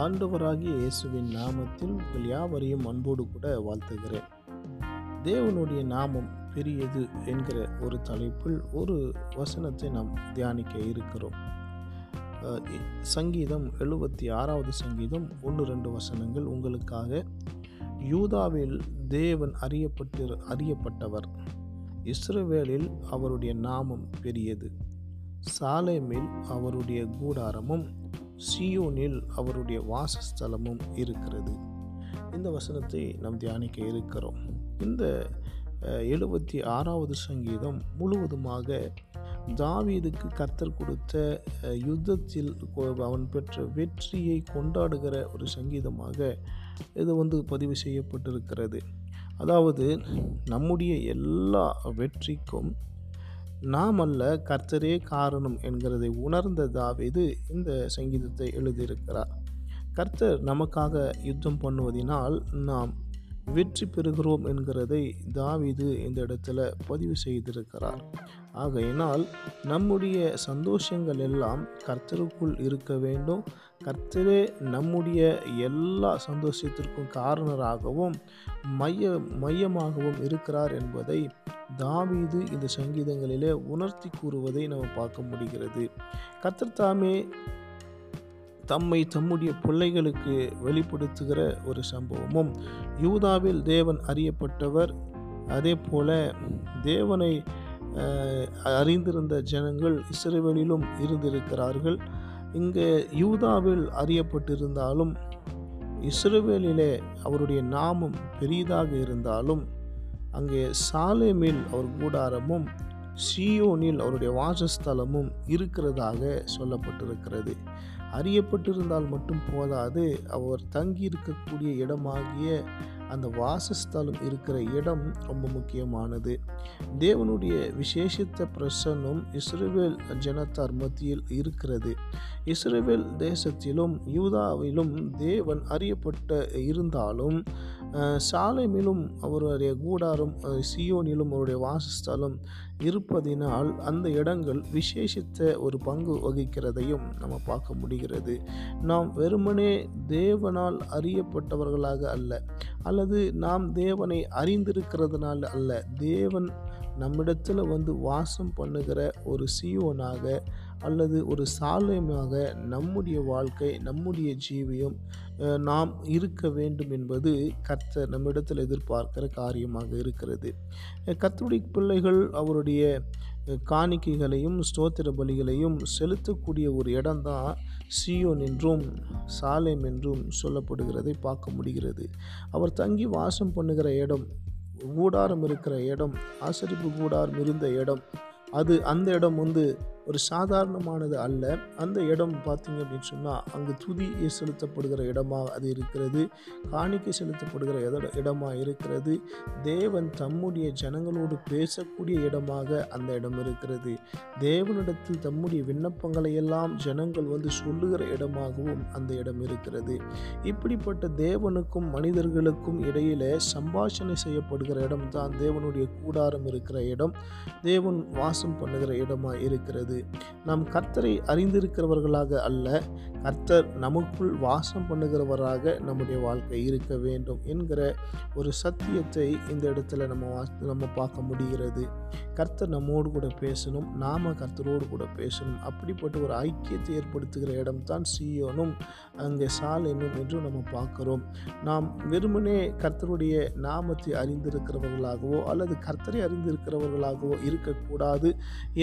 ஆண்டவராகிய இயேசுவின் நாமத்தில் உங்கள் யாவரையும் அன்போடு கூட வாழ்த்துகிறேன். தேவனுடைய நாமம் பெரியது என்கிற ஒரு தலைப்பில் ஒரு வசனத்தை நாம் தியானிக்க இருக்கிறோம். சங்கீதம் எழுபத்தி ஆறாவது சங்கீதம் ஒன்று ரெண்டு வசனங்கள் உங்களுக்காக. யூதாவில் தேவன் அறியப்பட்டு அறியப்பட்டவர். இஸ்ரவேலில் அவருடைய நாமம் பெரியது. சாலேமில் அவருடைய கூடாரமும் சியோனில் அவருடைய வாசஸ்தலமும் இருக்கிறது. இந்த வசனத்தை நாம் தியானிக்க இருக்கிறோம். இந்த எழுபத்தி ஆறாவது சங்கீதம் முழுவதுமாக தாவீதுக்கு கர்த்தர் கொடுத்த யுத்தத்தில் அவன் பெற்ற வெற்றியை கொண்டாடுகிற ஒரு சங்கீதமாக இது வந்து பதிவு செய்யப்பட்டிருக்கிறது. அதாவது நம்முடைய எல்லா வெற்றிக்கும் நாம் அல்ல கர்த்தரே காரணம் என்கிறதை உணர்ந்த தாவிது இந்த சங்கீதத்தை எழுதியிருக்கிறார். கர்த்தர் நமக்காக யுத்தம் பண்ணுவதினால் நாம் வெற்றி பெறுகிறோம் என்கிறதை தாவீது இந்த இடத்துல பதிவு செய்திருக்கிறார். ஆகையினால் நம்முடைய சந்தோஷங்கள் எல்லாம் கர்த்தருக்குள் இருக்க வேண்டும். கர்த்தரே நம்முடைய எல்லா சந்தோஷத்திற்கும் காரணராகவும் மைய மையமாகவும் இருக்கிறார் என்பதை தாவீது இந்த சங்கீதங்களிலே உணர்த்தி கூறுவதை நாம் பார்க்க முடிகிறது. கத்தர்தாமே தம்மை தம்முடைய பிள்ளைகளுக்கு வெளிப்படுத்துகிற ஒரு சம்பவமும் யூதாவில் தேவன் அறியப்பட்டவர் அதே போல தேவனை அறிந்திருந்த ஜனங்கள் இஸ்ரவேலிலும் இருந்திருக்கிறார்கள். இங்கே யூதாவில் அறியப்பட்டிருந்தாலும் இஸ்ரேவேலிலே அவருடைய நாமம் பெரிதாக இருந்தாலும் அங்கே சாலேமில் அவர் கூடாரமும் சியோனில் அவருடைய வாசஸ்தலமும் இருக்கிறதாக சொல்லப்பட்டிருக்கிறது. அறியப்பட்டிருந்தால் மட்டும் போதாது அவர் தங்கியிருக்கக்கூடிய இடமாகிய அந்த வாசஸ்தலம் இருக்கிற இடம் ரொம்ப முக்கியமானது. தேவனுடைய விசேஷித்த பிரசன்னம் இஸ்ரேல் ஜனத்தார் மத்தியில் இருக்கிறது. இஸ்ரேல் தேசத்திலும் யூதாவிலும் தேவன் அறியப்பட்ட இருந்தாலும் சாலைமிலும் அவருடைய கூடாரம் சியோனிலும் அவருடைய வாசஸ்தலம் இருப்பதினால் அந்த இடங்கள் விசேஷித்த ஒரு பங்கு வகிக்கிறதையும் நம்ம பார்க்க முடிகிறது. நாம் வெறுமனே தேவனால் அறியப்பட்டவர்களாக அல்ல அல்லது நாம் தேவனை அறிந்திருக்கிறதுனால அல்ல. தேவன் நம்மிடத்தில் வந்து வாசம் பண்ணுகிற ஒரு சியோனாக அல்லது ஒரு சாலையமாக நம்முடைய வாழ்க்கை நம்முடைய ஜீவியம் நாம் இருக்க வேண்டும் என்பது கர்த்தர் நம்மிடத்தில் எதிர்பார்க்கிற காரியமாக இருக்கிறது. அஹ், கர்த்தருடைய பிள்ளைகள் அவருடைய காணிக்கைகளையும் ஸ்தோத்திர பலிகளையும் செலுத்தக்கூடிய ஒரு இடம்தான் சியோன் என்றும் சாலேம் என்றும் சொல்லப்படுகிறதை பார்க்க முடிகிறது. அவர் தங்கி வாசம் பண்ணுகிற இடம் கூடாரம் இருக்கிற இடம் ஆசரிப்பு கூடாரம் இருந்த இடம் அது அந்த இடம் வந்து ஒரு சாதாரணமானது அல்ல. அந்த இடம் பார்த்திங்க அப்படின்னு சொன்னால் அங்கு துதி செலுத்தப்படுகிற இடமாக அது இருக்கிறது. காணிக்கை செலுத்தப்படுகிற இட- இடமா இருக்கிறது. தேவன் தம்முடைய ஜனங்களோடு பேசக்கூடிய இடமாக அந்த இடம் இருக்கிறது. தேவனிடத்தில் தம்முடைய விண்ணப்பங்களை எல்லாம் ஜனங்கள் வந்து சொல்லுகிற இடமாகவும் அந்த இடம் இருக்கிறது. இப்படிப்பட்ட தேவனுக்கும் மனிதர்களுக்கும் இடையில சம்பாஷணை செய்யப்படுகிற இடம் தான் தேவனுடைய கூடாரம் இருக்கிற இடம். தேவன் வாசம் பண்ணுகிற இடமா இருக்கிறது. நாம் கர்த்தரை அறிந்திருக்கிறவர்களாக அல்ல கர்த்தர் நமக்குள் வாசம் பண்ணுகிறவராக நம்முடைய வாழ்க்கை இருக்க வேண்டும் என்கிற ஒரு சத்தியத்தை இந்த இடத்துல நம்ம வா- நம்ம பார்க்க முடிகிறது. கர்த்தர் நம்மோடு கூட பேசணும் நாம கர்த்தரோடு கூட பேசணும். அப்படிப்பட்ட ஒரு ஐக்கியத்தை ஏற்படுத்துகிற இடம் தான் சியோனும் அங்கே சாலேமும் என்று நம்ம பார்க்கிறோம். நாம் வெறுமனே கர்த்தருடைய நாமத்தை அறிந்திருக்கிறவர்களாகவோ அல்லது கர்த்தரை அறிந்திருக்கிறவர்களாகவோ இருக்கக்கூடாது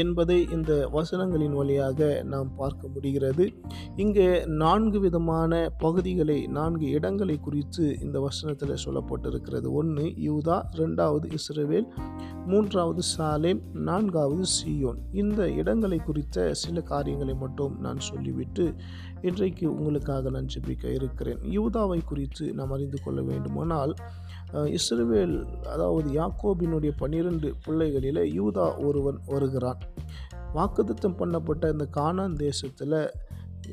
என்பதை இந்த வசனங்களின் வழியாக நாம் பார்க்க முடிகிறது. இங்கே நான்கு விதமான பகுதிகளை நான்கு இடங்களை குறித்து இந்த வசனத்தில் சொல்லப்பட்டிருக்கிறது. ஒன்று யூதா ரெண்டாவது இஸ்ரவேல் மூன்றாவது சாலேம் நான்காவது சியோன். இந்த இடங்களை குறித்த சில காரியங்களை மட்டும் நான் சொல்லிவிட்டு இன்றைக்கு உங்களுக்காக நான் ஜெபிக்க இருக்கிறேன். யூதாவை குறித்து நாம் அறிந்து கொள்ள வேண்டுமானால் இஸ்ரேவேல் அதாவது யாக்கோபினுடைய பன்னிரண்டு பிள்ளைகளில் யூதா ஒருவன் வருகிறான். வாக்குத்தம் பண்ணப்பட்ட இந்த கானான் தேசத்தில்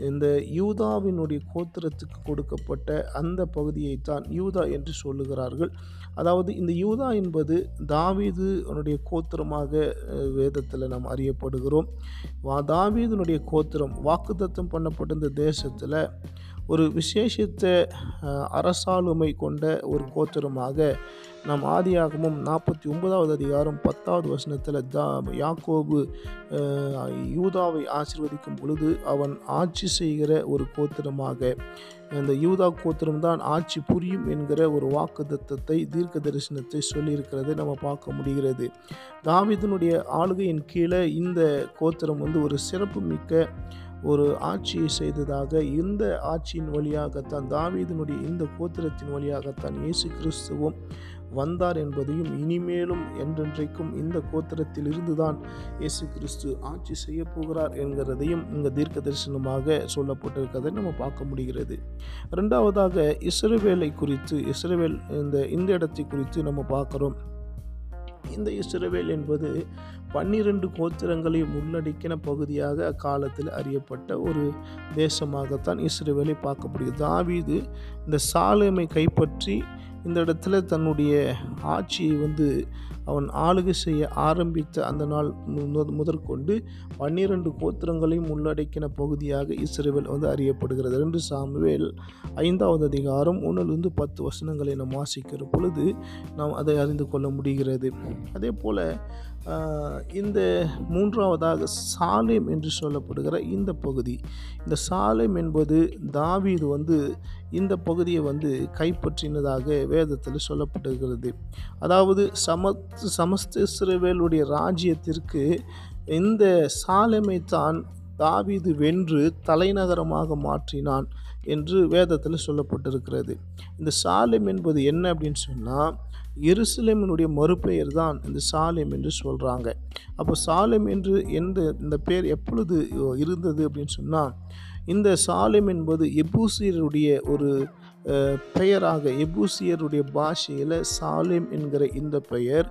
இந்த யூதாவினுடைய கோத்திரத்துக்கு கொடுக்கப்பட்ட அந்த பகுதியைத்தான் யூதா என்று சொல்லுகிறார்கள். அதாவது இந்த யூதா என்பது தாவீது அவனுடைய கோத்திரமாக வேதத்தில் நாம் அறியப்படுகிறோம். வா தாவீதனுடைய கோத்திரம் வாக்குத்தத்தம் பண்ணப்பட்ட இந்த தேசத்தில் ஒரு விசேஷித்த அரசாளுமை கொண்ட ஒரு கோத்திரமாக நம் ஆதியாகமும் நாற்பத்தி ஒன்பதாவது அதிகாரம் பத்தாவது வசனத்தில் தா யாக்கோபு யூதாவை ஆசீர்வதிக்கும் பொழுது அவன் ஆட்சி செய்கிற ஒரு கோத்திரமாக இந்த யூதா கோத்திரம்தான் ஆட்சி புரியும் என்கிற ஒரு வாக்கு தத்தத்தை தீர்க்க தரிசனத்தை சொல்லியிருக்கிறது நம்ம பார்க்க முடிகிறது. தாவிதனுடைய ஆளுகையின் கீழே இந்த கோத்திரம் வந்து ஒரு சிறப்பு மிக்க ஒரு ஆட்சியை செய்ததாக இந்த ஆட்சியின் வழியாகத்தான் தாவீதனுடைய இந்த கோத்திரத்தின் வழியாகத்தான் இயேசு கிறிஸ்துவும் வந்தார் என்பதையும் இனிமேலும் என்றென்றைக்கும் இந்த கோத்திரத்தில் இருந்துதான் இயேசு கிறிஸ்து ஆட்சி செய்ய போகிறார் என்கிறதையும் இங்கே தீர்க்க தரிசனமாக சொல்லப்பட்டிருக்கிறதை நம்ம பார்க்க முடிகிறது. ரெண்டாவதாக இஸ்ரவேலை குறித்து இஸ்ரவேல் இந்த இந்த இடத்தை குறித்து நம்ம பார்க்குறோம். இந்த இஸ்ரவேல் என்பது பன்னிரண்டு கோத்திரங்களையும் உள்ளடக்கின பகுதியாக அக்காலத்தில் அறியப்பட்ட ஒரு தேசமாகத்தான் இஸ்ரேவேலை பார்க்கப்படுகிறது. தாவீது இந்த சாலைமை கைப்பற்றி இந்த இடத்துல தன்னுடைய ஆட்சியை வந்து அவன் ஆளுகை செய்ய ஆரம்பித்த அந்த நாள் மு- முதற்கொண்டு பன்னிரண்டு கோத்திரங்களையும் உள்ளடக்கின பகுதியாக இஸ்ரேல் வந்து அறியப்படுகிறது. ரெண்டு சாமுவேல் ஐந்தாவது அதிகாரம் ஒன்றிலிருந்து பத்து வசனங்களை நாம் வாசிக்கிற பொழுது நாம் அதை அறிந்து கொள்ள முடிகிறது. அதே போல் இந்த மூன்றாவதாக சாலேம் என்று சொல்லப்படுகிற இந்த பகுதி. இந்த சாலேம் என்பது தாவீது வந்து இந்த பகுதியை வந்து கைப்பற்றினதாக வேதத்தில் சொல்லப்படுகிறது. அதாவது சமத் சமஸ்த இஸ்ரவேலுடைய ராஜ்யத்திற்கு இந்த சாலமை தான் தாவீது வென்று தலைநகரமாக மாற்றினான் என்று வேதத்தில் சொல்லப்பட்டிருக்கிறது. இந்த சாலேம் என்பது என்ன அப்படின்னு சொன்னால் எருசலேமினுடைய மறுபெயர் தான் இந்த சாலேம் என்று சொல்கிறாங்க அப்போ சாலேம் என்று எந்த இந்த பேர் எப்பொழுது இருந்தது அப்படின்னு சொன்னால் இந்த சாலேம் என்பது எபூசியருடைய ஒரு பெயராக எபூசியருடைய பாஷையில் சாலேம் என்கிற இந்த பெயர்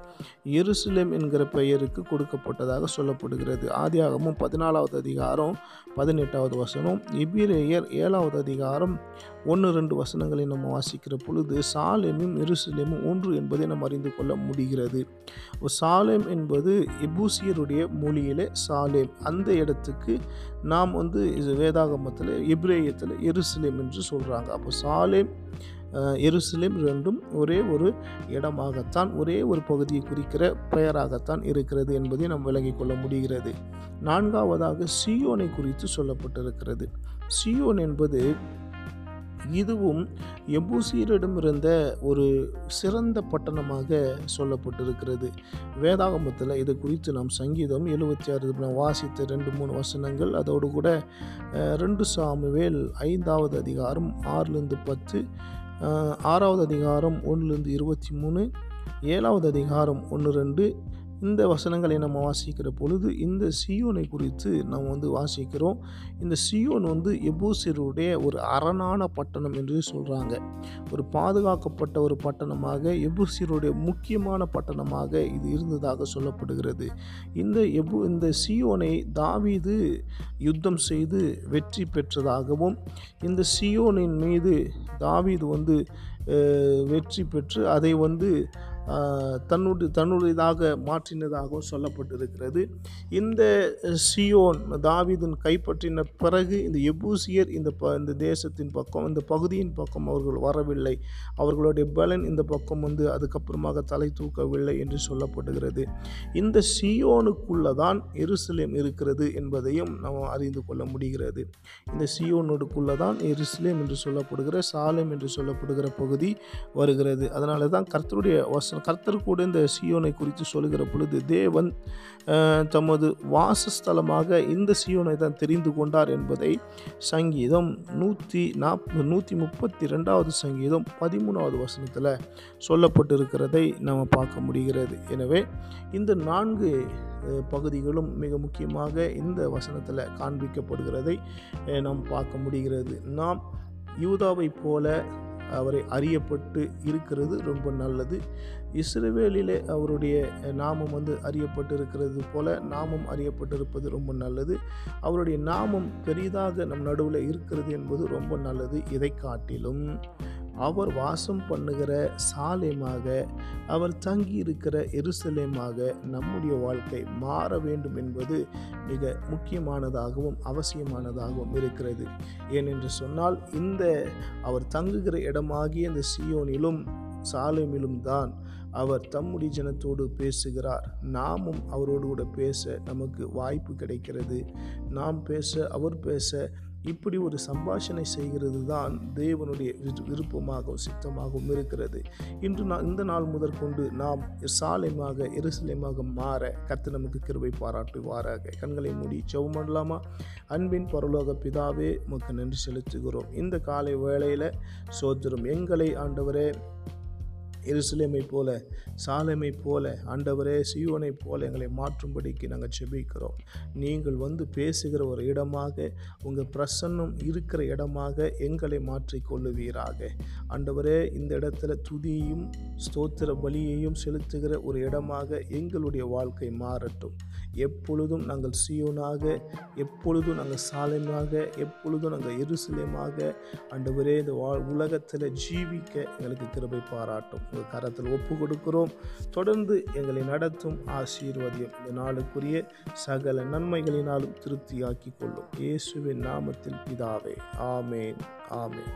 எருசலேம் என்கிற பெயருக்கு கொடுக்கப்பட்டதாக சொல்லப்படுகிறது. ஆதியாகமும் பதினாலாவது அதிகாரம் பதினெட்டாவது வசனம் எபிரேயர் ஏழாவது அதிகாரம் ஒன்று ரெண்டு வசனங்களை நம்ம வாசிக்கிற பொழுது சாலேமும் எருசலேமும் ஒன்று என்பதை நாம் அறிந்து கொள்ள முடிகிறது. சாலேம் என்பது எபூசியருடைய மொழியிலே சாலேம். அந்த இடத்துக்கு நாம் வந்து இது வேதாகமத்தில் எபிரேயத்தில் எருசலேம் என்று சொல்கிறாங்க அப்போ சாலேம் அஹ், எருசலேம் ரெண்டும் ஒரே ஒரு இடமாகத்தான் ஒரே ஒரு பகுதியை குறிக்கிற பெயராகத்தான் இருக்கிறது என்பதை நாம் விளங்கிக் கொள்ள முடிகிறது. நான்காவதாக சியோனை குறித்து சொல்லப்பட்டிருக்கிறது. சியோன் என்பது இதுவும் எபூசியரிடமிருந்த ஒரு சிறந்த பட்டணமாக சொல்லப்பட்டிருக்கிறது. வேதாகமத்தில் இது குறித்து நாம் சங்கீதம் எழுபத்தி ஆறு வாசித்த ரெண்டு மூணு வசனங்கள். அதோடு கூட ரெண்டு சாமுவேல் ஐந்தாவது அதிகாரம் ஆறுலேருந்து பத்து ஆறாவது அதிகாரம் ஒன்றுலேருந்து இருபத்தி மூணு ஏழாவது அதிகாரம் ஒன்று ரெண்டு இந்த வசனங்களை நம்ம வாசிக்கிற பொழுது இந்த சியோனை குறித்து நம்ம வந்து வாசிக்கிறோம். இந்த சியோன் வந்து எபூசியருடைய ஒரு அரணான பட்டணம் என்று சொல்கிறாங்க ஒரு பாதுகாக்கப்பட்ட ஒரு பட்டணமாக எபூசியருடைய முக்கியமான பட்டணமாக இது இருந்ததாக சொல்லப்படுகிறது. இந்த எபு இந்த சியோனை தாவீது யுத்தம் செய்து வெற்றி பெற்றதாகவும் இந்த சியோனின் மீது தாவீது வந்து வெற்றி பெற்று அதை வந்து தன்னுடைய தன்னுடையதாக மாற்றினதாகவும் சொல்லப்பட்டிருக்கிறது. இந்த சியோன் தாவிதன் கைப்பற்றின பிறகு இந்த எபூசியர் இந்த ப இந்த தேசத்தின் பக்கம் இந்த பகுதியின் பக்கம் அவர்கள் வரவில்லை. அவர்களுடைய பலன் இந்த பக்கம் வந்து அதுக்கப்புறமாக தலை தூக்கவில்லை என்று சொல்லப்படுகிறது. இந்த சியோனுக்குள்ளே தான் எருசலேம் இருக்கிறது என்பதையும் நாம் அறிந்து கொள்ள முடிகிறது. இந்த சியோனுக்குள்ளே தான் எருசலேம் என்று சொல்லப்படுகிற சாலேம் என்று சொல்லப்படுகிற பகுதி வருகிறது. அதனால தான் கர்த்தருடைய வசனம் கர்த்தர் கூட இந்த சியோனை குறித்து சொல்லுகிற பொழுது தேவன் தமது வாசஸ்தலமாக இந்த சியோனை தான் தெரிந்து கொண்டார் என்பதை சங்கீதம் நூற்றி நாற்பது நூற்றி முப்பத்தி ரெண்டாவது சங்கீதம் பதிமூணாவது வசனத்தில் சொல்லப்பட்டிருக்கிறதை நம்ம பார்க்க முடிகிறது. எனவே இந்த நான்கு பகுதிகளும் மிக முக்கியமாக இந்த வசனத்தில் காண்பிக்கப்படுகிறதை நாம் பார்க்க முடிகிறது. நாம் யூதாவைப் போல அவரை அறியப்பட்டு இருக்கிறது ரொம்ப நல்லது. இஸ்ரவேலிலே அவருடைய நாமம் வந்து அறியப்பட்டு இருக்கிறது போல நாமம் அறியப்பட்டிருப்பது ரொம்ப நல்லது. அவருடைய நாமம் பெரிதாக நம் நடுவில் இருக்கிறது என்பது ரொம்ப நல்லது இதை காட்டிலும். அவர் வாசம் பண்ணுகிற சாலேமாக அவர் தங்கி இருக்கிற எருசலேமாக நம்முடைய வாழ்க்கை மாற வேண்டும் என்பது மிக முக்கியமானதாகவும் அவசியமானதாகவும் இருக்கிறது. ஏனென்று சொன்னால் இந்த அவர் தங்குகிற இடமாகிய இந்த சியோனிலும் சாலைமிலும் தான் அவர் தம்முடைய ஜனத்தோடு பேசுகிறார். நாமும் அவரோடு கூட பேச நமக்கு வாய்ப்பு கிடைக்கிறது. நாம் பேச அவர் பேச இப்படி ஒரு சம்பாஷணை செய்கிறது தான் தேவனுடைய விருப்பமாகவும் சித்தமாகவும் இருக்கிறது. இன்று நான் இந்த நாள் முதற்கொண்டு நாம் சாலைமாக எருசலேமாக மாற கத்து நமக்கு கிருவை பாராட்டுவாராக. கண்களை மூடி செவ் பண்ணலாமா? அன்பின் பரலோக பிதாவே உமக்கு நன்றி செலுத்துகிறோம். இந்த காலை வேளையில் சோதரும் எங்களை ஆண்டவரே எருசலேமை போல சாலமை போல ஆண்டவரே சியோனை போல எங்களை மாற்றும்படிக்கு நாங்கள் செபிக்கிறோம். நீங்கள் வந்து பேசுகிற ஒரு இடமாக உங்கள் பிரசன்னம் இருக்கிற இடமாக எங்களை மாற்றிக்கொள்ளுவீராக ஆண்டவரே இந்த இடத்துல துதியும் ஸ்தோத்திர பலியையும் செலுத்துகிற ஒரு இடமாக எங்களுடைய வாழ்க்கை மாறட்டும். எப்பொழுதும் நாங்கள் சியோனாக எப்பொழுதும் நாங்கள் சாலைமாக எப்பொழுதும் நாங்கள் எருசலேமாக. ஆண்டவரே இந்த வா உலகத்தில் ஜீவிக்க எங்களுக்கு கிருபை பாராட்டும். உங்கள் கரத்தில் ஒப்பு கொடுக்கிறோம் தொடர்ந்து எங்களை நடத்தும் ஆசீர்வதியம் இந்த நாளுக்குரிய சகல நன்மைகளினாலும் திருப்தியாக்கி கொள்ளும். இயேசுவின் நாமத்தில் பிதாவே. ஆமேன். ஆமேன்.